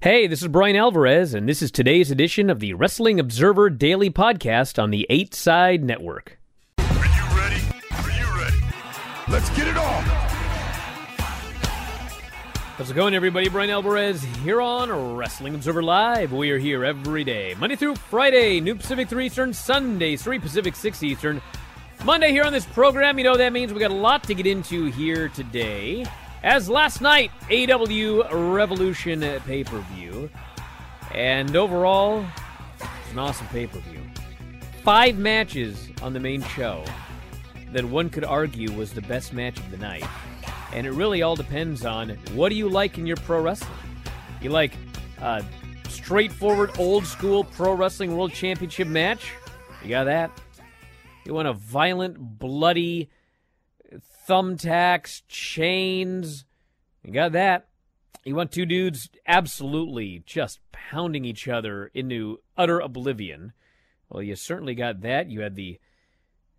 Hey, this is Bryan Alvarez, and this is today's edition of the Wrestling Observer Daily Podcast on the Eight Side Network. Are you ready? Are you ready? Let's get it on! How's it going, everybody? Bryan Alvarez here on Wrestling Observer Live. We are here every day, Monday through Friday, New Pacific 3 Eastern, Sunday 3 Pacific 6 Eastern. Monday here on this program, you know that means we got a lot to get into here today. As last night, AEW Revolution pay per view. And overall, it's an awesome pay per view. Five matches on the main show that one could argue was the best match of the night. And it really all depends on what do you like in your pro wrestling? You like a straightforward, old school pro wrestling world championship match? You got that? You want a violent, bloody, thumbtacks, chains. You got that. You want two dudes absolutely just pounding each other into utter oblivion. Well, you certainly got that. You had the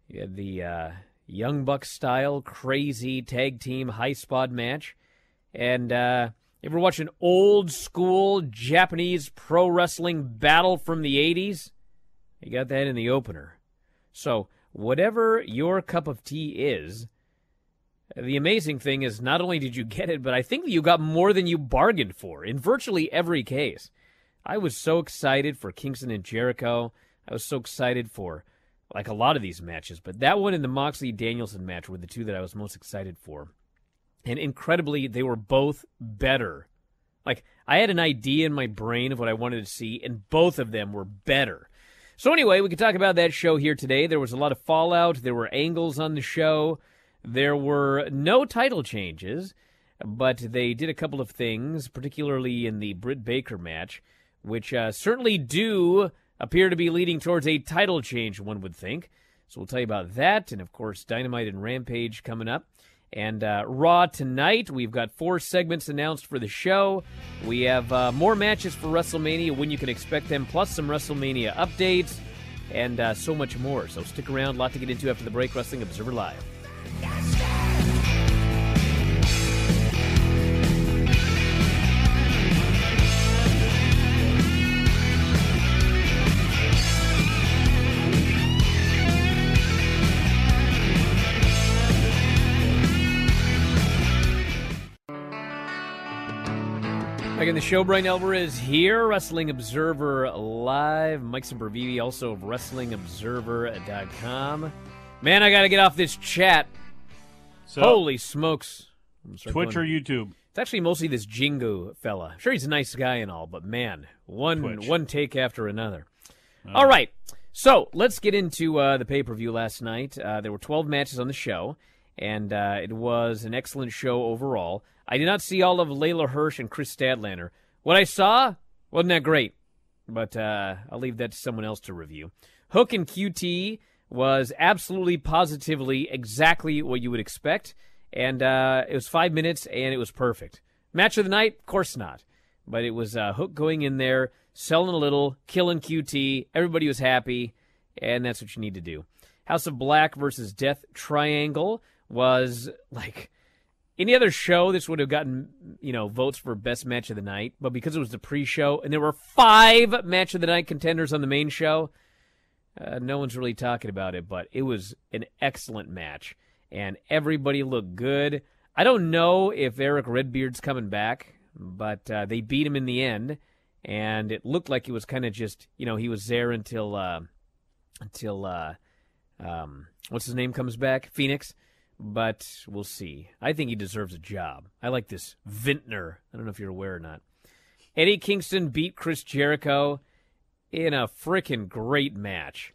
you had the uh, Young Buck style crazy tag team high spot match, and uh, you ever watch an old school Japanese pro wrestling battle from the '80s? You got that in the opener. So whatever your cup of tea is, the amazing thing is, not only did you get it, but I think you got more than you bargained for in virtually every case. I was so excited for Kingston and Jericho. I was so excited for like a lot of these matches, but that one and the Moxley Danielson match were the two that I was most excited for. And incredibly, they were both better. Like I had an idea in my brain of what I wanted to see, and both of them were better. So anyway, we could talk about that show here today. There was a lot of fallout. There were angles on the show. There were no title changes, but they did a couple of things, particularly in the Britt Baker match, which uh, certainly do appear to be leading towards a title change, one would think. So we'll tell you about that, and of course, Dynamite and Rampage coming up. And uh, Raw tonight, we've got four segments announced for the show. We have uh, more matches for WrestleMania when you can expect them, plus some WrestleMania updates, and uh, so much more. So stick around, a lot to get into after the break. Wrestling Observer Live. Back in the show, Bryan Alvarez here, Wrestling Observer Live. Mike Sempervive, also of WrestlingObserver.com. Man, I got to get off this chat. So, Holy smokes. I'm gonna start Twitch or YouTube? It's actually mostly this Jingo fella. I'm sure he's a nice guy and all, but man, one Twitch. one take after another. all right, so let's get into uh, the pay per view last night. Uh, there were 12 matches on the show, and uh, it was an excellent show overall. I did not see all of Leyla Hirsch and Kris Statlander. What I saw wasn't that great, but uh, I'll leave that to someone else to review. Hook and QT was absolutely positively exactly what you would expect. And uh, it was five minutes, and it was perfect. Match of the night? Of course not. But it was uh, Hook going in there, selling a little, killing QT. Everybody was happy, and that's what you need to do. House of Black versus Death Triangle was like any other show. This would have gotten you know votes for best match of the night, but because it was the pre-show and there were five match of the night contenders on the main show, uh, no one's really talking about it. But it was an excellent match and everybody looked good. I don't know if Erick Redbeard's coming back. but uh, they beat him in the end, and it looked like it was kind of just you know he was there until uh, until uh, um, what's his name comes back, Fenix. But we'll see. I think he deserves a job. I like this Vintner. I don't know if you're aware or not. Eddie Kingston beat Chris Jericho in a freaking great match.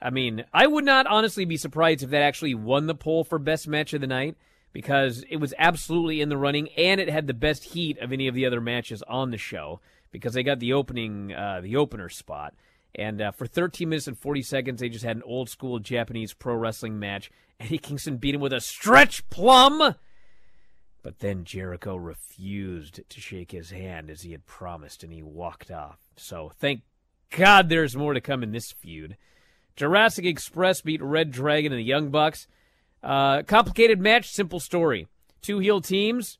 I mean, I would not honestly be surprised if that actually won the poll for best match of the night because it was absolutely in the running and it had the best heat of any of the other matches on the show because they got the opening, uh, the opener spot. And uh, for 13 minutes and 40 seconds, they just had an old school Japanese pro wrestling match. Eddie Kingston beat him with a stretch plum. But then Jericho refused to shake his hand as he had promised, and he walked off. So thank God there's more to come in this feud. Jurassic Express beat Red Dragon and the Young Bucks. Uh, complicated match, simple story. Two heel teams.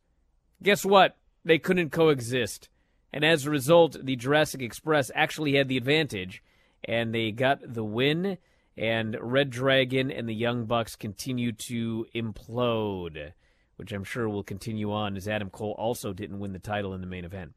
Guess what? They couldn't coexist. And as a result, the Jurassic Express actually had the advantage, and they got the win. And Red Dragon and the Young Bucks continue to implode, which I'm sure will continue on as Adam Cole also didn't win the title in the main event.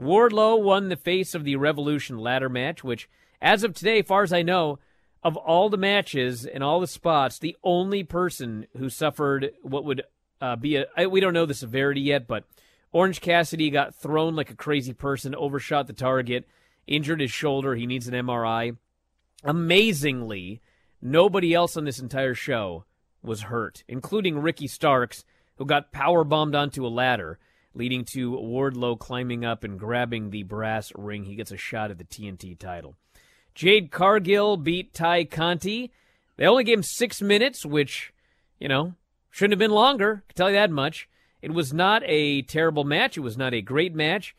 Wardlow won the face of the Revolution ladder match, which, as of today, far as I know, of all the matches and all the spots, the only person who suffered what would uh, be a we don't know the severity yet, but Orange Cassidy got thrown like a crazy person, overshot the target, injured his shoulder. He needs an MRI. Amazingly, nobody else on this entire show was hurt, including Ricky Starks, who got power bombed onto a ladder, leading to Wardlow climbing up and grabbing the brass ring. He gets a shot at the TNT title. Jade Cargill beat Tay Conti. They only gave him six minutes, which, you know, shouldn't have been longer. I can tell you that much. It was not a terrible match. It was not a great match.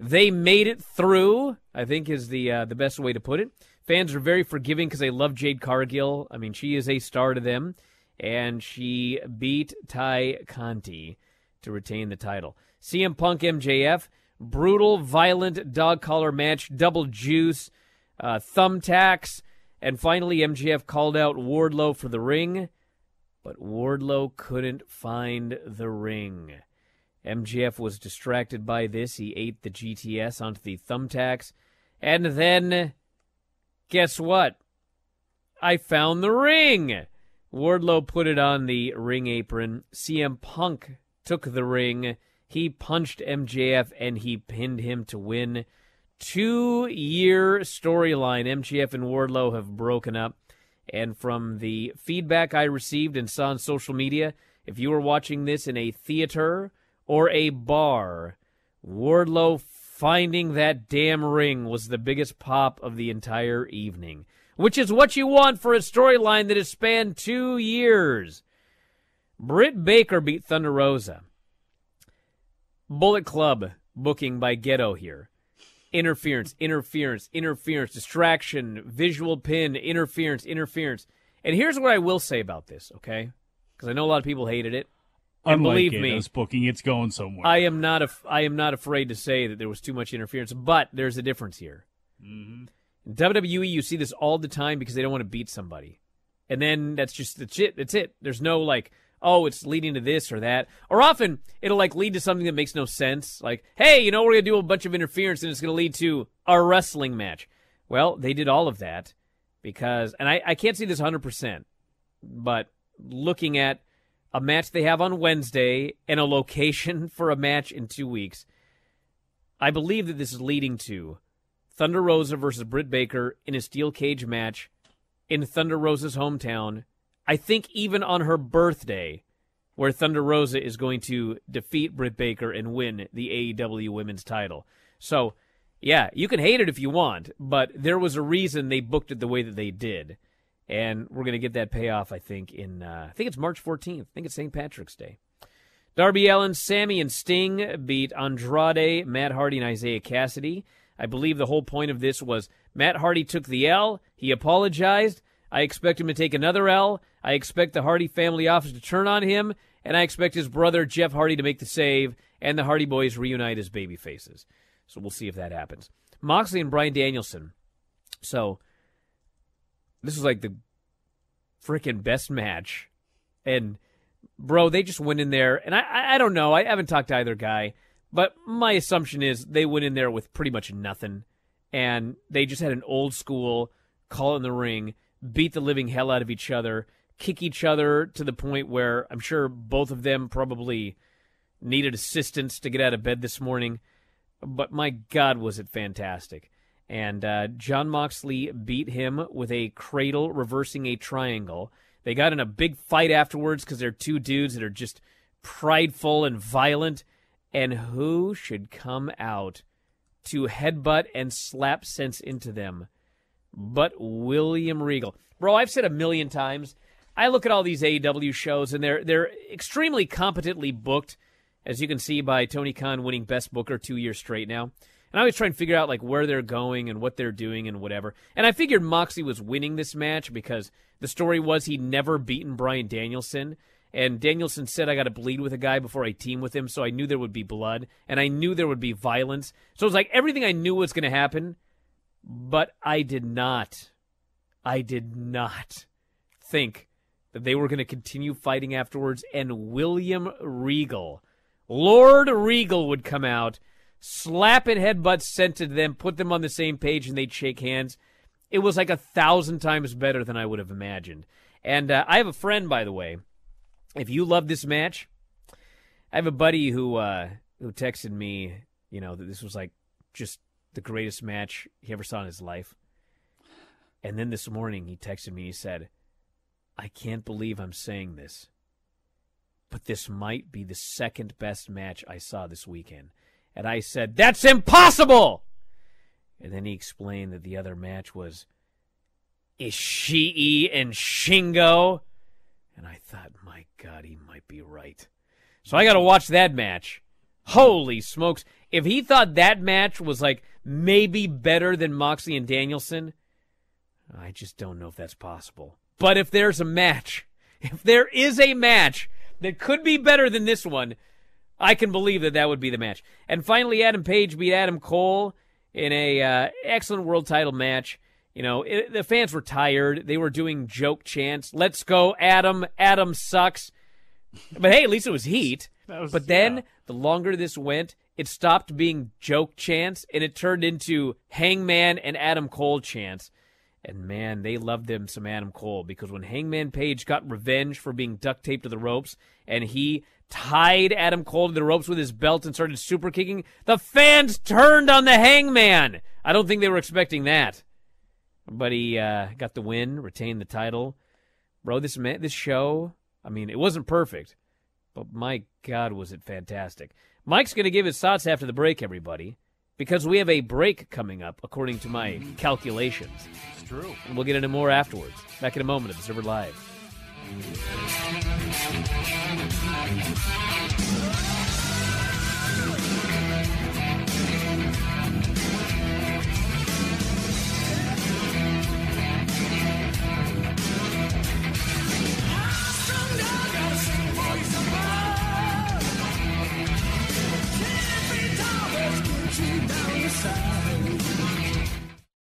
They made it through. I think is the uh, the best way to put it. Fans are very forgiving because they love Jade Cargill. I mean, she is a star to them, and she beat Tay Conti to retain the title. CM Punk MJF, brutal, violent dog collar match, double juice, uh, thumbtacks, and finally MJF called out Wardlow for the ring but Wardlow couldn't find the ring. MJF was distracted by this. He ate the GTS onto the thumbtacks. And then, guess what? I found the ring! Wardlow put it on the ring apron. CM Punk took the ring. He punched MJF and he pinned him to win. Two year storyline. MJF and Wardlow have broken up. And from the feedback I received and saw on social media, if you were watching this in a theater or a bar, Wardlow finding that damn ring was the biggest pop of the entire evening, which is what you want for a storyline that has spanned two years. Britt Baker beat Thunder Rosa. Bullet Club booking by Gedo here interference, interference, interference, distraction, visual pin, interference, interference. And here's what I will say about this, okay? Because I know a lot of people hated it. And Unlike believe it, me, booking, it's going somewhere. I am not af- I am not afraid to say that there was too much interference, but there's a difference here. mm-hmm. In WWE, you see this all the time because they don't want to beat somebody, and then that's just that's it. That's it. There's no like, oh, it's leading to this or that, or often it'll like lead to something that makes no sense. Like, hey, you know, we're gonna do a bunch of interference, and it's gonna lead to a wrestling match. Well, they did all of that because, and I, I can't see this 100, percent but looking at a match they have on Wednesday and a location for a match in two weeks, I believe that this is leading to Thunder Rosa versus Britt Baker in a steel cage match in Thunder Rosa's hometown. I think even on her birthday, where Thunder Rosa is going to defeat Britt Baker and win the AEW Women's title. So, yeah, you can hate it if you want, but there was a reason they booked it the way that they did and we're going to get that payoff. I think in uh, I think it's March 14th. I think it's St. Patrick's Day. Darby Allin, Sammy, and Sting beat Andrade, Matt Hardy, and Isaiah Kassidy. I believe the whole point of this was Matt Hardy took the L. He apologized. I expect him to take another L. I expect the Hardy family office to turn on him, and I expect his brother Jeff Hardy to make the save, and the Hardy Boys reunite as baby faces. So we'll see if that happens. Moxley and Bryan Danielson. So this was like the freaking best match. And bro, they just went in there, and I I don't know. I haven't talked to either guy, But my assumption is they went in there with pretty much nothing, and they just had an old school call in the ring, beat the living hell out of each other, kick each other to the point where I'm sure both of them probably needed assistance to get out of bed this morning. But my God, was it fantastic! And uh, Jon Moxley beat him with a cradle reversing a triangle. They got in a big fight afterwards because they're two dudes that are just prideful and violent. And who should come out to headbutt and slap sense into them but William Regal? Bro, I've said a million times. I look at all these AEW shows and they're they're extremely competently booked, as you can see by Tony Khan winning Best Booker two years straight now. And I always try and figure out like where they're going and what they're doing and whatever. And I figured Moxley was winning this match because the story was he'd never beaten Bryan Danielson. And Danielson said I got to bleed with a guy before I team with him, so I knew there would be blood and I knew there would be violence. So it was like everything I knew was going to happen, but I did not, I did not think that they were going to continue fighting afterwards. And William Regal, Lord Regal, would come out slap and headbutt sent to them, put them on the same page, and they'd shake hands. It was like a thousand times better than I would have imagined. And uh, I have a friend, by the way. If you love this match, I have a buddy who uh, who texted me, you know, that this was like just the greatest match he ever saw in his life. And then this morning he texted me. He said, "I can't believe I'm saying this, but this might be the second best match I saw this weekend." And I said, That's impossible! And then he explained that the other match was Ishii and Shingo. And I thought, my God, he might be right. So I got to watch that match. Holy smokes. If he thought that match was like maybe better than Moxley and Danielson, I just don't know if that's possible. But if there's a match, if there is a match that could be better than this one, I can believe that that would be the match. And finally, Adam Page beat Adam Cole in a uh, excellent world title match. You know, it, the fans were tired. They were doing joke chants. Let's go, Adam. Adam sucks. But hey, at least it was heat. Was, but then yeah. the longer this went, it stopped being joke chants and it turned into Hangman and Adam Cole chants. And man, they loved them some Adam Cole because when Hangman Page got revenge for being duct taped to the ropes and he tied Adam Cole to the ropes with his belt and started super kicking, the fans turned on the hangman. I don't think they were expecting that. But he uh, got the win, retained the title. Bro, this man, this show, I mean, it wasn't perfect, but my God, was it fantastic. Mike's going to give his thoughts after the break, everybody, because we have a break coming up, according to my calculations. It's true. And we'll get into more afterwards. Back in a moment at the Server Live.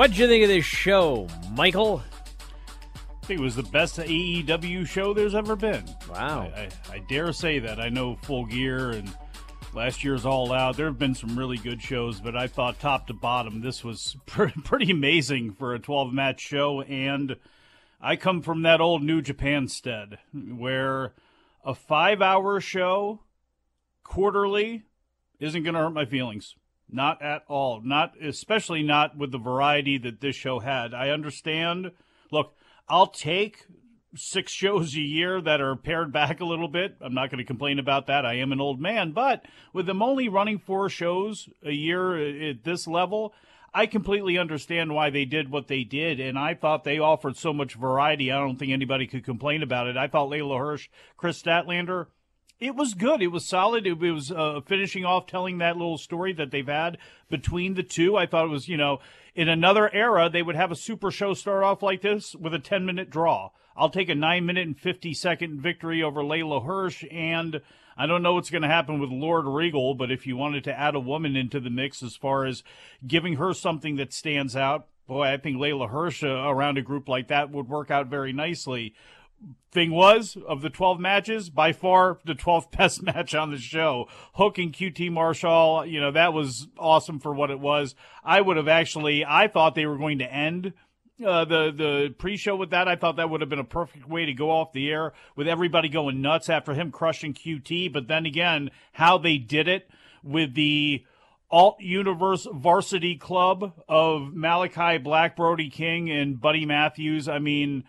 What'd you think of this show, Michael? I think it was the best AEW show there's ever been. Wow. I, I, I dare say that. I know Full Gear and last year's All Out. There have been some really good shows, but I thought top to bottom, this was pre- pretty amazing for a 12 match show. And I come from that old New Japan stead where a five hour show quarterly isn't going to hurt my feelings. Not at all. Not especially not with the variety that this show had. I understand. Look, I'll take six shows a year that are pared back a little bit. I'm not going to complain about that. I am an old man, but with them only running four shows a year at this level, I completely understand why they did what they did, and I thought they offered so much variety. I don't think anybody could complain about it. I thought Leyla Hirsch, Kris Statlander, it was good. It was solid. It, was uh, finishing off telling that little story that they've had between the two. I thought it was, you know, in another era, they would have a super show start off like this with a 10 minute draw. I'll take a 9 minute and 50 second victory over Leyla Hirsch. And I don't know what's going to happen with Lord Regal, but if you wanted to add a woman into the mix as far as giving her something that stands out, boy, I think Leyla Hirsch uh, around a group like that would work out very nicely thing was of the 12 matches by far the 12th best match on the show. Hook and qt marshall you know that was awesome for what it was. I would have actually i thought they were going to end uh, the the pre-show with that. I thought that would have been a perfect way to go off the air with everybody going nuts after him crushing qt but then again how they did it with the alt universe varsity club of malakai black brody king and buddy matthews. I mean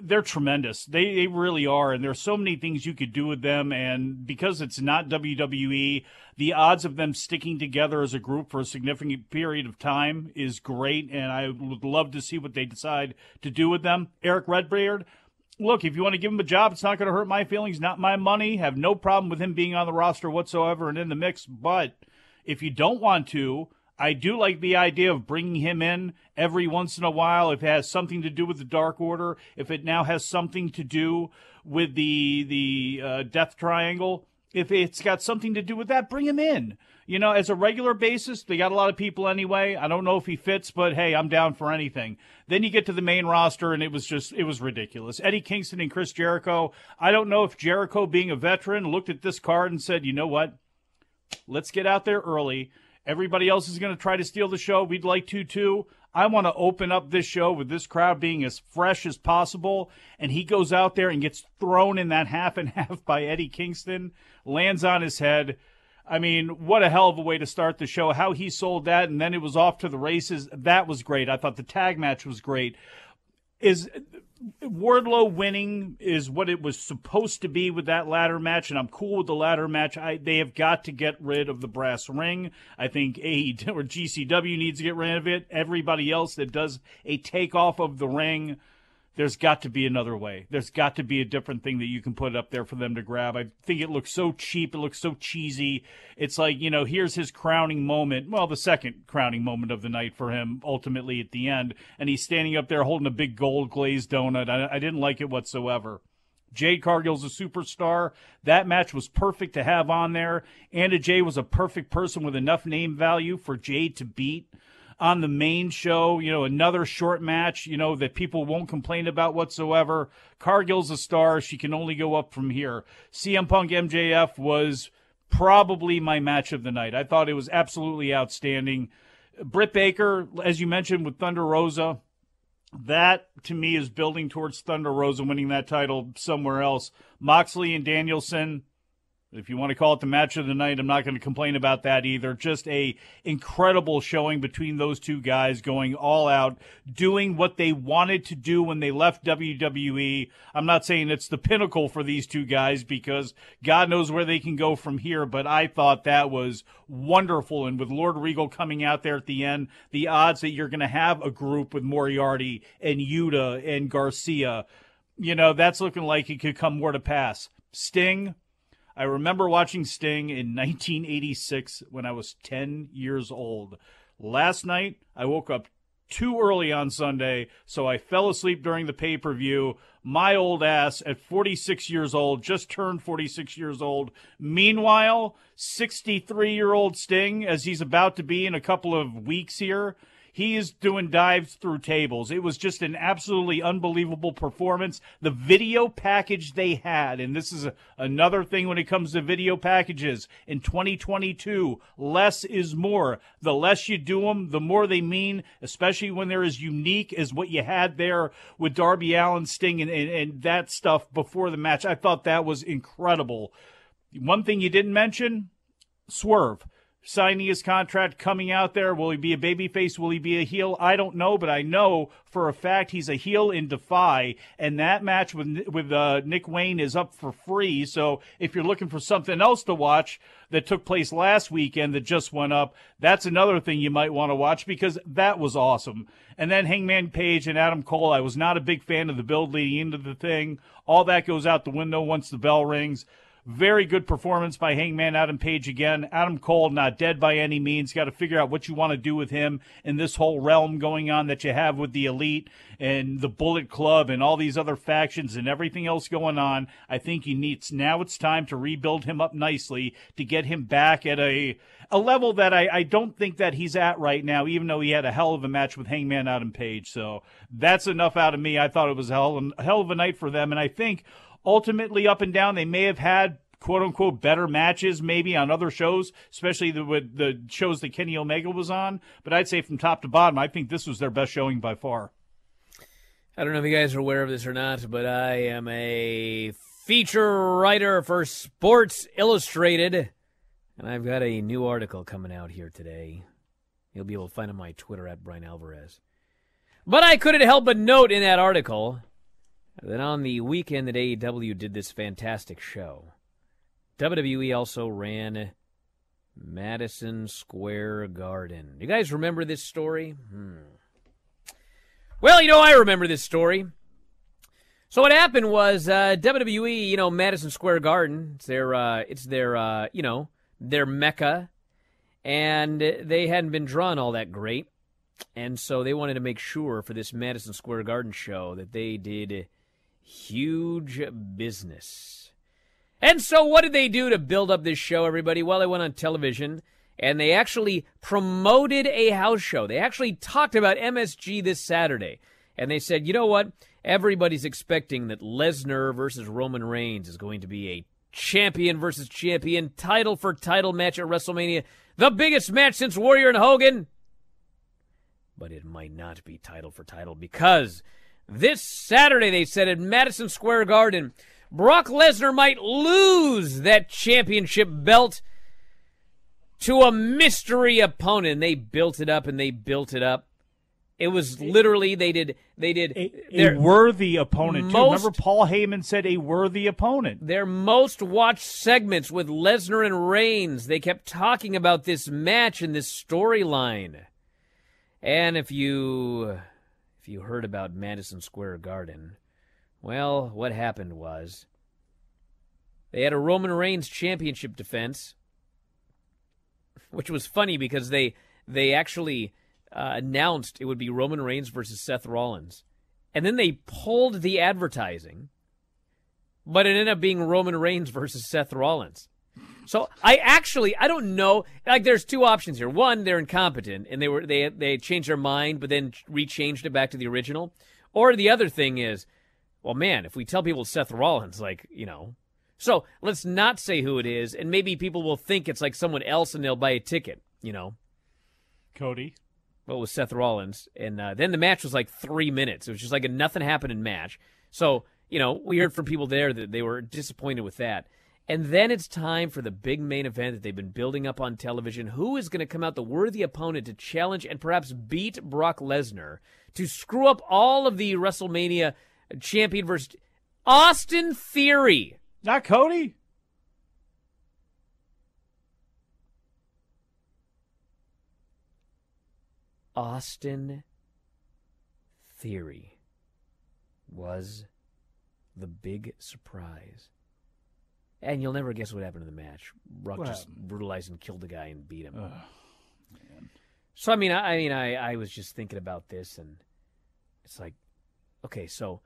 they're tremendous. They they really are, and there's so many things you could do with them. And because it's not WWE, the odds of them sticking together as a group for a significant period of time is great. And I would love to see what they decide to do with them. Erick Redbeard. Look, if you want to give him a job, it's not going to hurt my feelings, not my money. Have no problem with him being on the roster whatsoever and in the mix. But if you don't want to, I do like the idea of bringing him in every once in a while if it has something to do with the Dark Order, if it now has something to do with the the uh, Death Triangle, if it's got something to do with that, bring him in. You know, as a regular basis, they got a lot of people anyway. I don't know if he fits, but hey, I'm down for anything. Then you get to the main roster, and it was just, it was ridiculous. Eddie Kingston and Chris Jericho. I don't know if Jericho, being a veteran, looked at this card and said, you know what? Let's get out there early Everybody else is going to try to steal the show. We'd like to too. I want to open up this show with this crowd being as fresh as possible. And he goes out there and gets thrown in that half and half by Eddie Kingston, lands on his head. I mean, what a hell of a way to start the show. How he sold that, and then it was off to the races. That was great. I thought the tag match was great. Is Wardlow winning is what it was supposed to be with that ladder match, and I'm cool with the ladder match. I, they have got to get rid of the brass ring. I think AEW or GCW needs to get rid of it. Everybody else that does a takeoff of the ring there's got to be another way. There's got to be a different thing that you can put up there for them to grab. I think it looks so cheap. It looks so cheesy. It's like, you know, here's his crowning moment. Well, the second crowning moment of the night for him, ultimately at the end. And he's standing up there holding a big gold glazed donut. I, I didn't like it whatsoever. Jade Cargill's a superstar. That match was perfect to have on there. Anna Jay was a perfect person with enough name value for Jade to beat on the main show, you know, another short match, you know, that people won't complain about whatsoever. Cargill's a star. She can only go up from here. CM Punk MJF was probably my match of the night. I thought it was absolutely outstanding. Britt Baker, as you mentioned with Thunder Rosa, that to me is building towards Thunder Rosa winning that title somewhere else. Moxley and Danielson, if you want to call it the match of the night, I'm not going to complain about that either. Just a incredible showing between those two guys going all out, doing what they wanted to do when they left WWE. I'm not saying it's the pinnacle for these two guys because God knows where they can go from here, but I thought that was wonderful. And with Lord Regal coming out there at the end, the odds that you're going to have a group with Moriarty and Yuta and Garcia, you know, that's looking like it could come more to pass. Sting, I remember watching Sting in 1986 when I was 10 years old. Last night, I woke up too early on Sunday, so I fell asleep during the pay per view. My old ass at 46 years old, just turned 46 years old. Meanwhile, 63 year old Sting, as he's about to be in a couple of weeks here, he is doing dives through tables. It was just an absolutely unbelievable performance. The video package they had, and this is a, another thing when it comes to video packages in 2022, less is more. The less you do them, the more they mean, especially when they're as unique as what you had there with Darby Allin, Sting, and, and, and that stuff before the match. I thought that was incredible. One thing you didn't mention Swerve signing his contract, coming out there. Will he be a babyface? Will he be a heel? I don't know, but I know for a fact he's a heel in Defy, and that match with with uh, Nick Wayne is up for free. So if you're looking for something else to watch that took place last weekend that just went up, that's another thing you might want to watch because that was awesome. And then Hangman Page and Adam Cole, I was not a big fan of the build leading into the thing. All that goes out the window once the bell rings. Very good performance by Hangman Adam Page again. Adam Cole not dead by any means. Got to figure out what you want to do with him in this whole realm going on that you have with the Elite and the Bullet Club and all these other factions and everything else going on. I think he needs now. It's time to rebuild him up nicely to get him back at a a level that I, I don't think that he's at right now. Even though he had a hell of a match with Hangman Adam Page, so that's enough out of me. I thought it was a hell, hell of a night for them, and I think ultimately up and down they may have had quote unquote better matches maybe on other shows, especially the, with the shows that Kenny Omega was on. But I'd say from top to bottom, I think this was their best showing by far. I don't know if you guys are aware of this or not, but I am a feature writer for Sports Illustrated, and I've got a new article coming out here today. You'll be able to find on my Twitter at Bryan Alvarez. But I couldn't help but note in that article that on the weekend that AEW did this fantastic show, WWE also ran Madison Square Garden. You guys remember this story? Hmm. Well, you know, I remember this story. So what happened was uh, WWE, you know, Madison Square Garden. It's their, uh, it's their, uh, you know, their mecca, and they hadn't been drawn all that great, and so they wanted to make sure for this Madison Square Garden show that they did huge business. And so, what did they do to build up this show, everybody? Well, they went on television and they actually promoted a house show. They actually talked about MSG this Saturday. And they said, you know what? Everybody's expecting that Lesnar versus Roman Reigns is going to be a champion versus champion, title for title match at WrestleMania. The biggest match since Warrior and Hogan. But it might not be title for title because this Saturday, they said at Madison Square Garden, Brock Lesnar might lose that championship belt to a mystery opponent. They built it up and they built it up. It was literally they did they did a, a worthy opponent. Most, Remember, Paul Heyman said a worthy opponent. Their most watched segments with Lesnar and Reigns. They kept talking about this match and this storyline. And if you if you heard about Madison Square Garden, well, what happened was they had a Roman Reigns championship defense, which was funny because they they actually uh, announced it would be Roman Reigns versus Seth Rollins, and then they pulled the advertising, but it ended up being Roman Reigns versus Seth Rollins. So I actually I don't know. Like there's two options here. One, they're incompetent and they were they they changed their mind but then rechanged it back to the original. Or the other thing is, well, man, if we tell people Seth Rollins, like you know, so let's not say who it is, and maybe people will think it's like someone else and they'll buy a ticket. You know, Cody. Well, it was Seth Rollins, and uh, then the match was like three minutes. It was just like a nothing happening match. So you know, we heard from people there that they were disappointed with that. And then it's time for the big main event that they've been building up on television. Who is going to come out the worthy opponent to challenge and perhaps beat Brock Lesnar to screw up all of the WrestleMania champion versus Austin Theory? Not Cody. Austin Theory was the big surprise. And you'll never guess what happened in the match. Brock just brutalized and killed the guy and beat him. So I mean, I, I mean, I, I was just thinking about this, and it's like, okay, so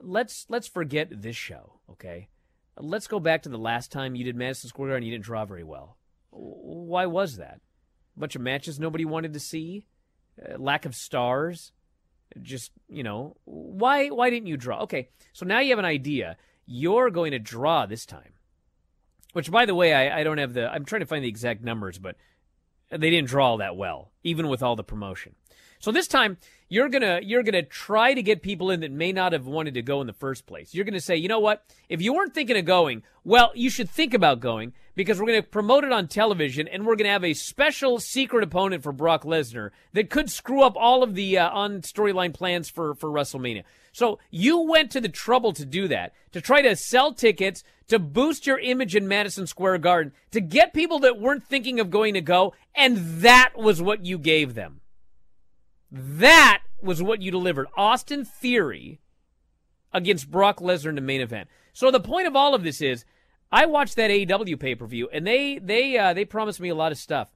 let's let's forget this show, okay? Let's go back to the last time you did Madison Square Garden. You didn't draw very well. Why was that? A bunch of matches nobody wanted to see. uh, lack of stars. Just you know, why why didn't you draw? Okay, so now you have an idea. You're going to draw this time. Which, by the way, I, I don't have the. I'm trying to find the exact numbers, but they didn't draw all that well, even with all the promotion. So this time you're gonna you're gonna try to get people in that may not have wanted to go in the first place. You're gonna say, you know what? If you weren't thinking of going, well, you should think about going because we're gonna promote it on television and we're gonna have a special secret opponent for Brock Lesnar that could screw up all of the uh, on storyline plans for for WrestleMania. So you went to the trouble to do that to try to sell tickets to boost your image in Madison Square Garden to get people that weren't thinking of going to go, and that was what you gave them. That was what you delivered. Austin Theory against Brock Lesnar in the main event. So the point of all of this is, I watched that AEW pay per view, and they they uh, they promised me a lot of stuff.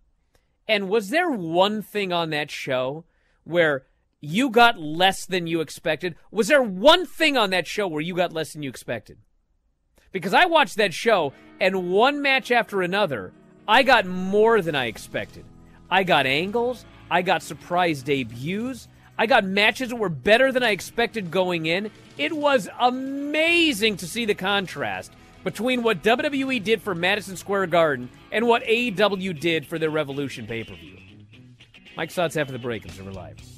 And was there one thing on that show where you got less than you expected? Was there one thing on that show where you got less than you expected? Because I watched that show, and one match after another, I got more than I expected. I got angles. I got surprise debuts. I got matches that were better than I expected going in. It was amazing to see the contrast between what WWE did for Madison Square Garden and what AEW did for their Revolution pay per view. Mike's thoughts after the break. Observer Live.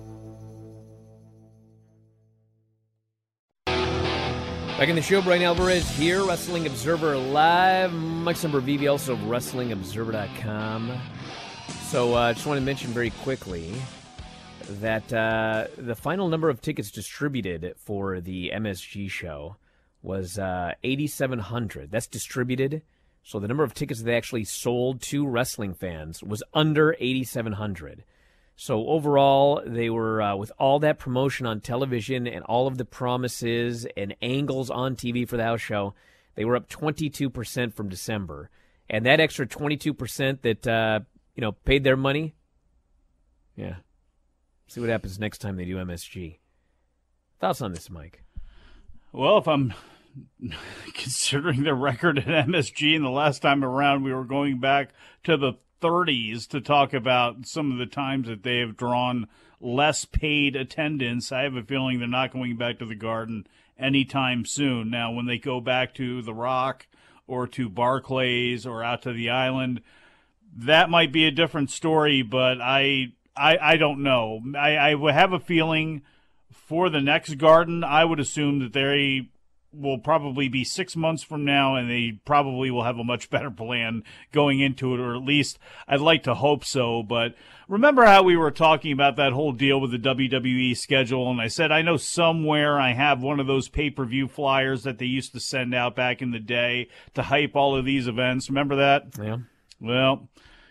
Back in the show, Bryan Alvarez here, Wrestling Observer Live. Mike Sempervive, also WrestlingObserver.com. So I uh, just want to mention very quickly that uh, the final number of tickets distributed for the MSG show was uh, 8,700. That's distributed. So the number of tickets they actually sold to wrestling fans was under 8,700. So overall, they were uh, with all that promotion on television and all of the promises and angles on TV for the house show, they were up 22% from December. And that extra 22% that uh, you know paid their money, yeah. See what happens next time they do MSG. Thoughts on this, Mike? Well, if I'm considering the record at MSG and the last time around, we were going back to the 30s to talk about some of the times that they have drawn less paid attendance. I have a feeling they're not going back to the Garden anytime soon. Now, when they go back to The Rock or to Barclays or out to the island, that might be a different story, but I I, I don't know. I, I have a feeling for the next Garden, I would assume that they will probably be six months from now, and they probably will have a much better plan going into it, or at least I'd like to hope so. But remember how we were talking about that whole deal with the WWE schedule, and I said I know somewhere I have one of those pay per view flyers that they used to send out back in the day to hype all of these events. Remember that? Yeah. Well,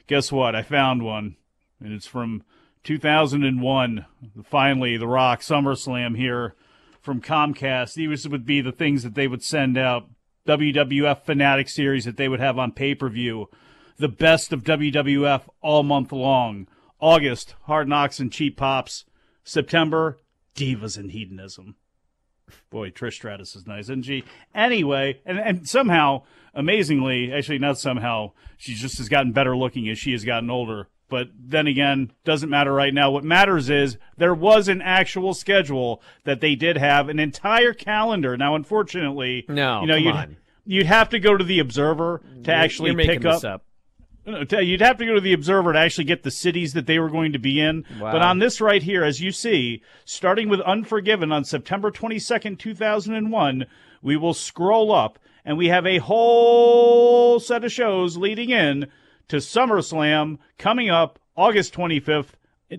guess what? I found one, and it's from 2001. Finally, The Rock SummerSlam here from Comcast. These would be the things that they would send out. WWF Fanatic series that they would have on pay per view. The best of WWF all month long. August, Hard Knocks and Cheap Pops. September, Divas and Hedonism. Boy, Trish Stratus is nice, isn't she? Anyway, and, and somehow, amazingly, actually not somehow, she just has gotten better looking as she has gotten older. But then again, doesn't matter right now. What matters is there was an actual schedule that they did have an entire calendar. Now, unfortunately, no, you know, come you on. you'd have to go to the Observer to actually pick up. up. You'd have to go to the Observer to actually get the cities that they were going to be in. Wow. But on this right here, as you see, starting with Unforgiven on September 22nd, 2001, we will scroll up and we have a whole set of shows leading in to SummerSlam coming up August 25th,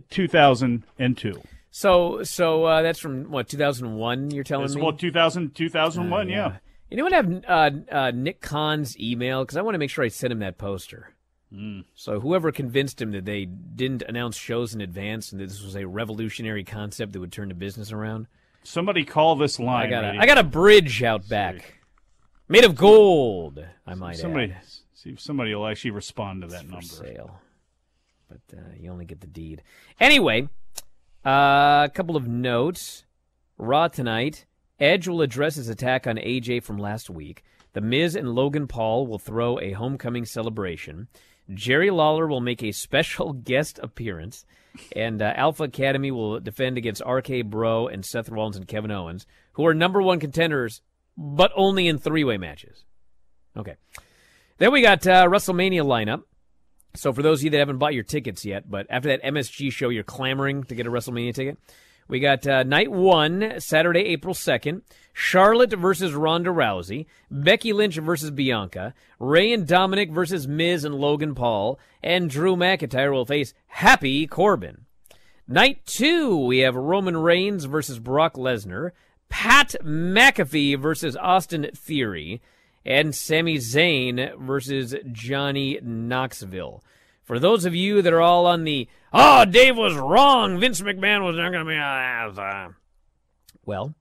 2002. So, so uh, that's from what 2001. You're telling It's me? well, 2000, 2001, yeah. You know what? I have uh, uh, Nick Khan's email because I want to make sure I sent him that poster. Hmm. So whoever convinced him that they didn't announce shows in advance and that this was a revolutionary concept that would turn the business around, Somebody call this line. I got a, got a bridge out back, made of gold. I might Somebody, add. See if somebody will actually respond to that for number. sale. But uh, you only get the deed. Anyway, uh, a couple of notes. Raw tonight. Edge will address his attack on AJ from last week. The Miz and Logan Paul will throw a homecoming celebration. Jerry Lawler will make a special guest appearance. And uh, Alpha Academy will defend against RK Bro and Seth Rollins and Kevin Owens, who are number one contenders, but only in three way matches. Okay. Then we got uh, WrestleMania lineup. So for those of you that haven't bought your tickets yet, but after that MSG show, you're clamoring to get a WrestleMania ticket. We got uh, night one, Saturday, April 2nd. Charlotte versus Ronda Rousey. Becky Lynch versus Bianca. Ray and Dominic versus Miz and Logan Paul. And Drew McIntyre will face Happy Corbin. Night two, we have Roman Reigns versus Brock Lesnar. Pat McAfee versus Austin Theory. And Sami Zayn versus Johnny Knoxville. For those of you that are all on the, oh, Dave was wrong. Vince McMahon was not going to be on uh, Well,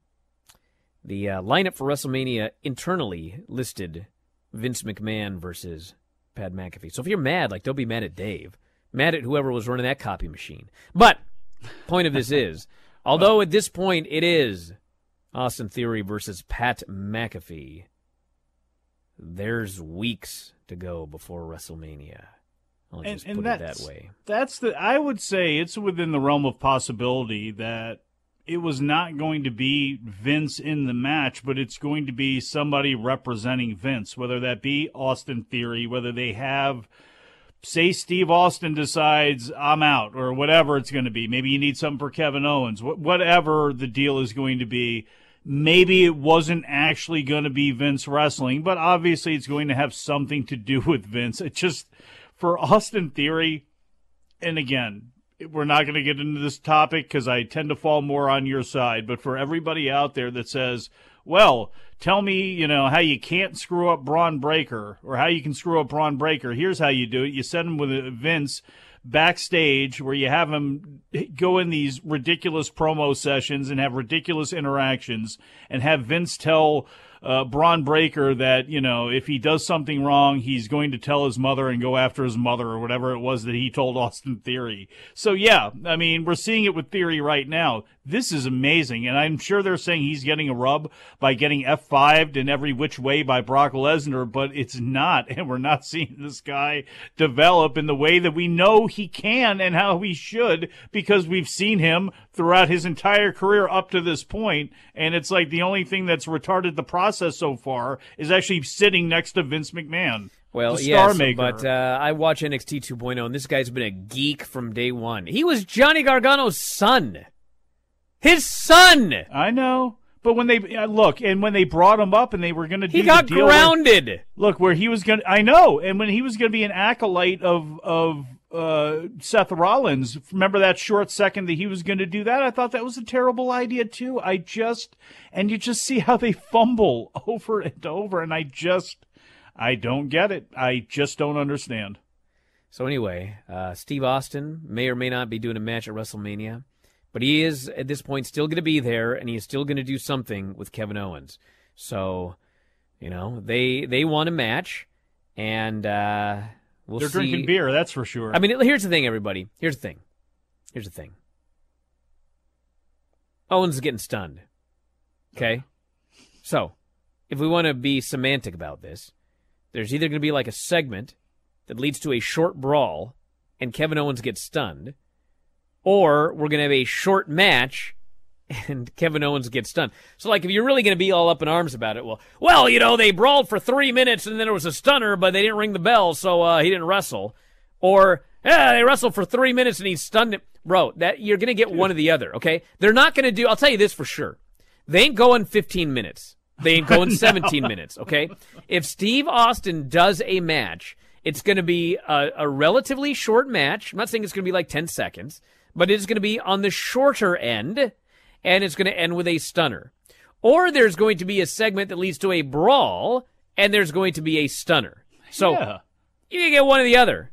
the uh, lineup for WrestleMania internally listed Vince McMahon versus Pat McAfee. So if you're mad, like, don't be mad at Dave. Mad at whoever was running that copy machine. But, point of this is, although at this point it is Austin Theory versus Pat McAfee, there's weeks to go before WrestleMania. I'll And, just put it that way. that's the. I would say it's within the realm of possibility that it was not going to be Vince in the match, but it's going to be somebody representing Vince, whether that be Austin Theory, whether they have. Say Steve Austin decides I'm out or whatever it's going to be. Maybe you need something for Kevin Owens. Wh- Whatever the deal is going to be, maybe it wasn't actually going to be Vince wrestling, but obviously it's going to have something to do with Vince. It just for Austin Theory, and again, we're not going to get into this topic because I tend to fall more on your side. But for everybody out there that says, well, tell me, you know, how you can't screw up Bron Breakker or how you can screw up Bron Breakker. Here's how you do it. You send him with Vince backstage where you have him go in these ridiculous promo sessions and have ridiculous interactions and have Vince tell uh, Bron Breakker that, you know, if he does something wrong, he's going to tell his mother and go after his mother or whatever it was that he told Austin Theory. So, yeah, I mean, we're seeing it with Theory right now. This is amazing. And I'm sure they're saying he's getting a rub by getting F5'd in every which way by Brock Lesnar, but it's not. And we're not seeing this guy develop in the way that we know he can and how he should because we've seen him throughout his entire career up to this. And it's like the only thing that's retarded the process so far is actually sitting next to Vince McMahon. Well, yes, maker. but uh, I watch NXT 2.0, and this guy's been a geek from day one. He was Johnny Gargano's son. His son. I know. But when they uh, look, and when they brought him up, and they were going to He got the deal where- grounded. look where he was going. to I know, and when he was going to be an acolyte of of uh, Seth Rollins, remember that short second that he was going to do that? I thought that was a terrible idea too. I just and you just see how they fumble over and over, and I just I don't get it. I just don't understand. So anyway, uh, Steve Austin may or may not be doing a match at WrestleMania, but he is at this point still going to be there, and he is still going to do something with Kevin Owens. So, you know, they they want a match, and uh, we'll They're see. drinking beer, that's for sure. I mean, here's the thing, everybody. Here's the thing. Here's the thing. Owens is getting stunned. Okay? So, if we want to be semantic about this, there's either going to be like a segment that leads to a short brawl and Kevin Owens gets stunned, or we're going to have a short match and Kevin Owens gets stunned. So, like, if you're really going to be all up in arms about it, well, well, you know, they brawled for three minutes and then it was a stunner, but they didn't ring the bell, so uh, he didn't wrestle. Or, yeah, they wrestled for three minutes and he stunned him. Bro, that you're going to get one or the other, okay? They're not going to do, I'll tell you this for sure. They ain't going 15 minutes. They ain't going 17 minutes, okay? If Steve Austin does a match, it's going to be a, a relatively short match. I'm not saying it's going to be like 10 seconds, but it's going to be on the shorter end, and it's going to end with a stunner. Or there's going to be a segment that leads to a brawl, and there's going to be a stunner. So Yeah. you can get one or the other.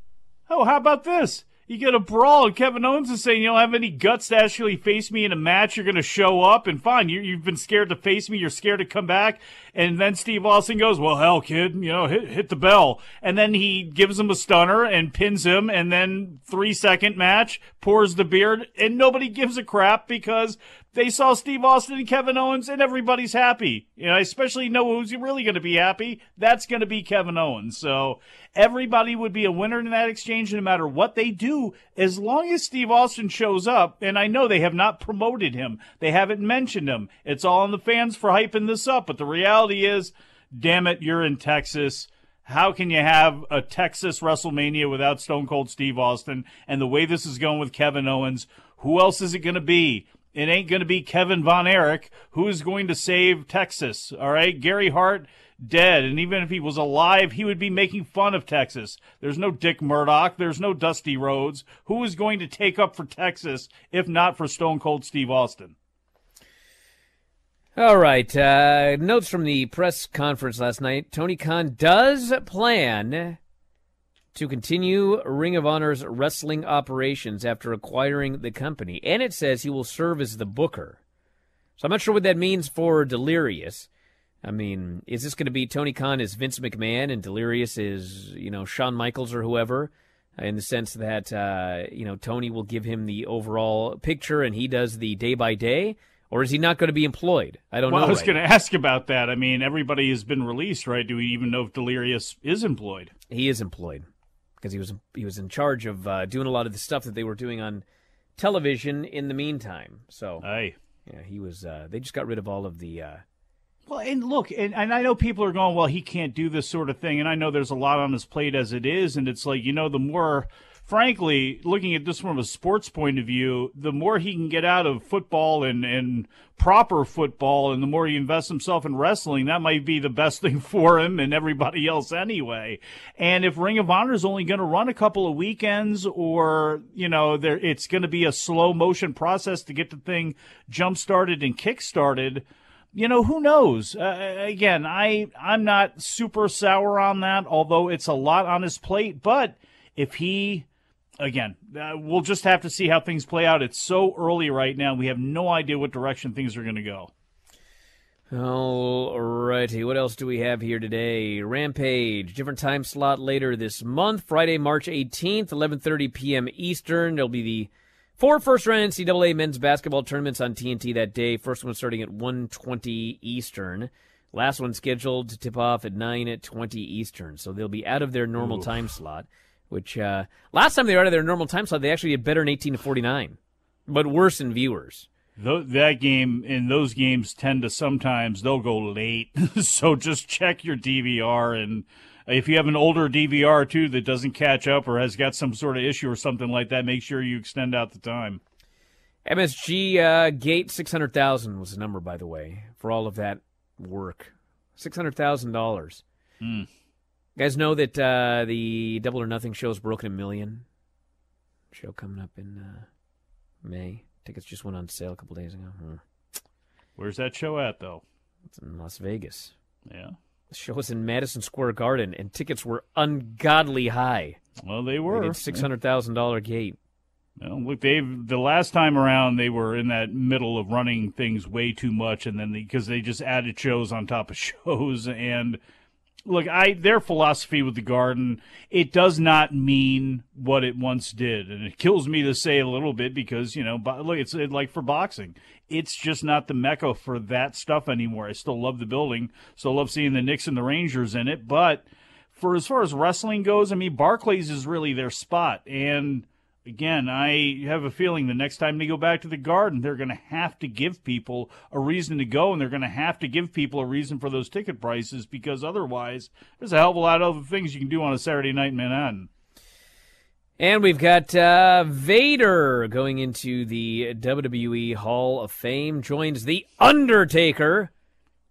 Oh, how about this? You get a brawl, and Kevin Owens is saying you don't have any guts to actually face me in a match. You're going to show up, and fine, you, you've been scared to face me. You're scared to come back. And then Steve Austin goes, "Well, hell, kid, you know, hit, hit the bell." And then he gives him a stunner and pins him, and then three second match, pours the beard, and nobody gives a crap because they saw Steve Austin and Kevin Owens, and everybody's happy. You know, I especially know who's really going to be happy. That's going to be Kevin Owens. So everybody would be a winner in that exchange, no matter what they do, as long as Steve Austin shows up. And I know they have not promoted him; they haven't mentioned him. It's all on the fans for hyping this up. But the reality is, damn it, you're in Texas. How can you have a Texas WrestleMania without Stone Cold Steve Austin? And the way this is going with Kevin Owens, who else is it going to be? It ain't going to be Kevin Von Erich. Who's going to save Texas? All right. Gary Hart dead. And even if he was alive, he would be making fun of Texas. There's no Dick Murdoch. There's no Dusty Rhodes. Who is going to take up for Texas if not for Stone Cold Steve Austin? All right. Uh, notes from the press conference last night. Tony Khan does plan to continue Ring of Honor's wrestling operations after acquiring the company, and it says he will serve as the booker. So I'm not sure what that means for Delirious. I mean, is this going to be Tony Khan as Vince McMahon and Delirious is you know Shawn Michaels or whoever? In the sense that uh, you know Tony will give him the overall picture and he does the day by day, or is he not going to be employed? I don't Well, know. I was right going to ask about that. I mean, everybody has been released, right? Do we even know if Delirious is employed? He is employed because he was he was in charge of uh, doing a lot of the stuff that they were doing on television in the meantime. So Aye. yeah, he was. Uh, they just got rid of all of the. Uh, Well, and look, and, and I know people are going, well, he can't do this sort of thing. And I know there's a lot on his plate as it is. And it's like, you know, the more, frankly, looking at this from a sports point of view, the more he can get out of football and, and proper football, and the more he invests himself in wrestling, that might be the best thing for him and everybody else anyway. And if Ring of Honor is only going to run a couple of weekends or, you know, there, it's going to be a slow motion process to get the thing jump started and kick started you know who knows uh, again i i'm not super sour on that although it's a lot on his plate but if he again uh, we'll just have to see how things play out it's so early right now we have no idea what direction things are going to go all righty, what else do we have here today? Rampage, different time slot later this month, Friday, March 18th, 11:30 p.m. Eastern. There'll be the four first-round NCAA men's basketball tournaments on TNT that day. First one starting at 1:20 Eastern. Last one scheduled to tip off at 9 at 20 Eastern. So they'll be out of their normal time slot. Which uh, last time they were out of their normal time slot, they actually did better in 18 to 49, but worse in viewers. That game and those games tend to sometimes they'll go late so just check your dvr and if you have an older dvr too that doesn't catch up or has got some sort of issue or something like that make sure you extend out the time MSG uh, Gate six hundred thousand was the number, by the way, for all of that work. Six hundred thousand dollars. Guys know that uh, the Double or Nothing show's broken a million. Show coming up in uh, May. Tickets just went on sale a couple days ago. Hmm. where's that show at though It's in Las Vegas. yeah The show was in Madison Square Garden, and tickets were ungodly high. well they They were did six hundred thousand dollar gate. Well, look, they've the last time around they were in that middle of running things way too much, and then because they, just added shows on top of shows. And look, I their philosophy with the Garden it does not mean what it once did, and it kills me to say a little bit because you know, bo- look, it's uh, like for boxing, it's just not the mecca for that stuff anymore. I still love the building, still love seeing the Knicks and the Rangers in it, but for as far as wrestling goes, I mean, Barclays is really their spot, and again, I have a feeling the next time they go back to the garden, they're going to have to give people a reason to go, and they're going to have to give people a reason for those ticket prices because otherwise, there's a hell of a lot of other things you can do on a Saturday night in Manhattan. And we've got uh, Vader going into the WWE Hall of Fame, joins The Undertaker,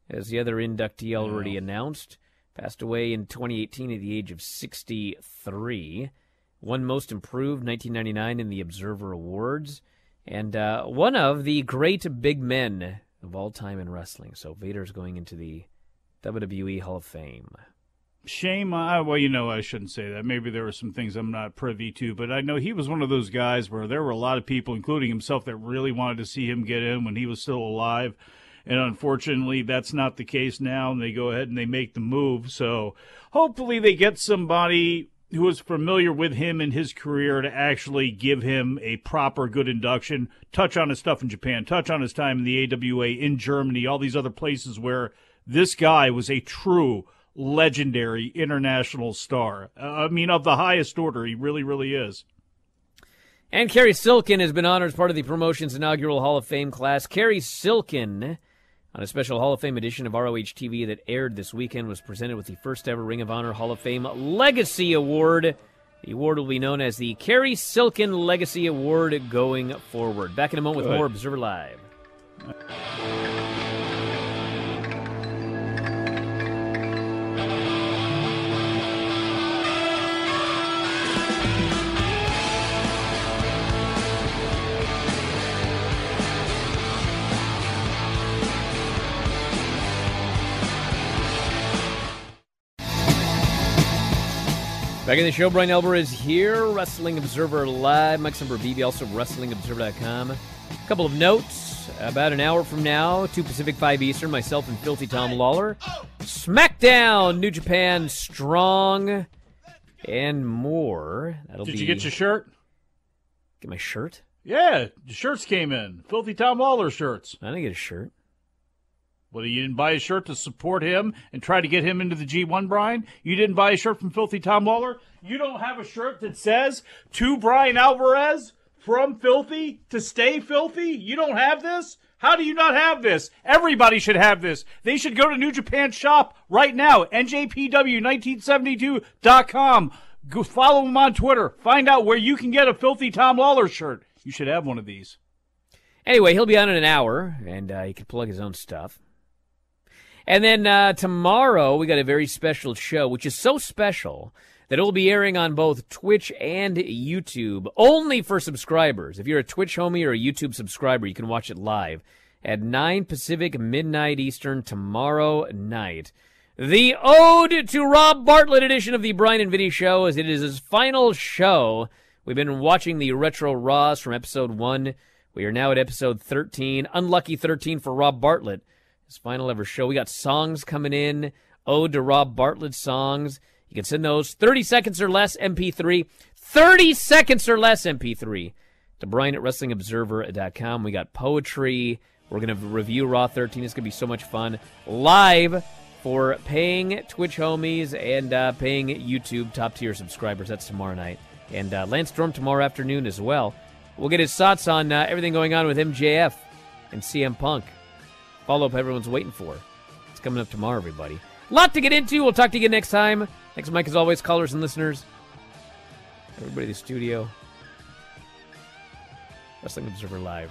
as the other inductee already announced. Passed away in 2018 at the age of 63. Won Most Improved 1999 in the Observer Awards. And uh, one of the great big men of all time in wrestling. So Vader's going into the WWE Hall of Fame. Shame. I, well, you know, I shouldn't say that. Maybe there were some things I'm not privy to, but I know he was one of those guys where there were a lot of people, including himself, that really wanted to see him get in when he was still alive. And unfortunately, that's not the case now, and they go ahead and they make the move. So hopefully, they get somebody who is familiar with him and his career to actually give him a proper good induction, touch on his stuff in Japan, touch on his time in the AWA, in Germany, all these other places where this guy was a true legendary international star. Uh, I mean, of the highest order, he really, really is. And Cary Silkin has been honored as part of the promotion's inaugural Hall of Fame class. Cary Silkin, on a special Hall of Fame edition of ROH TV that aired this weekend, was presented with the first ever Ring of Honor Hall of Fame Legacy Award. The award will be known as the Cary Silkin Legacy Award going forward. Back in a moment with more Observer Live. Back in the show, Bryan Alvarez is here, Wrestling Observer Live. Mike Sempervive, also WrestlingObserver.com. A couple of notes. About an hour from now, 2 Pacific, 5 Eastern, myself and Filthy Tom Lawler. SmackDown, New Japan Strong, and more. That'll Did be. you get your shirt? Get my shirt? Yeah, the shirts came in. Filthy Tom Lawler shirts. I didn't get a shirt. Well, you didn't buy a shirt to support him and try to get him into the G1, Brian? You didn't buy a shirt from Filthy Tom Lawler? You don't have a shirt that says to Bryan Alvarez from Filthy to stay filthy? You don't have this? How do you not have this? Everybody should have this. They should go to New Japan Shop right now, njpw1972.com. Go follow him on Twitter. Find out where you can get a Filthy Tom Lawler shirt. You should have one of these. Anyway, he'll be on in an hour, and uh, he can plug his own stuff. And then uh, tomorrow, we got a very special show, which is so special that it will be airing on both Twitch and YouTube, only for subscribers. If you're a Twitch homie or a YouTube subscriber, you can watch it live at 9 Pacific, midnight Eastern tomorrow night. The Ode to Rob Bartlett edition of the Brian and Vinny Show, as it is his final show. We've been watching the Retro Raws from episode 1. We are now at episode 13. Unlucky 13 for Rob Bartlett his final ever show. We got songs coming in, ode to Rob Bartlett songs. You can send those 30 seconds or less MP3, 30 seconds or less MP3 to Brian at WrestlingObserver.com. We got poetry. We're going to review Raw 13. It's going to be so much fun. Live for paying Twitch homies and uh, paying YouTube top tier subscribers. That's tomorrow night. And uh, Lance Storm tomorrow afternoon as well. We'll get his thoughts on uh, everything going on with MJF and CM Punk follow up everyone's waiting for. It's coming up tomorrow, everybody. Lot to get into. We'll talk to you again next time. Thanks, Mike, as always, callers and listeners. Everybody in the studio. Wrestling Observer Live.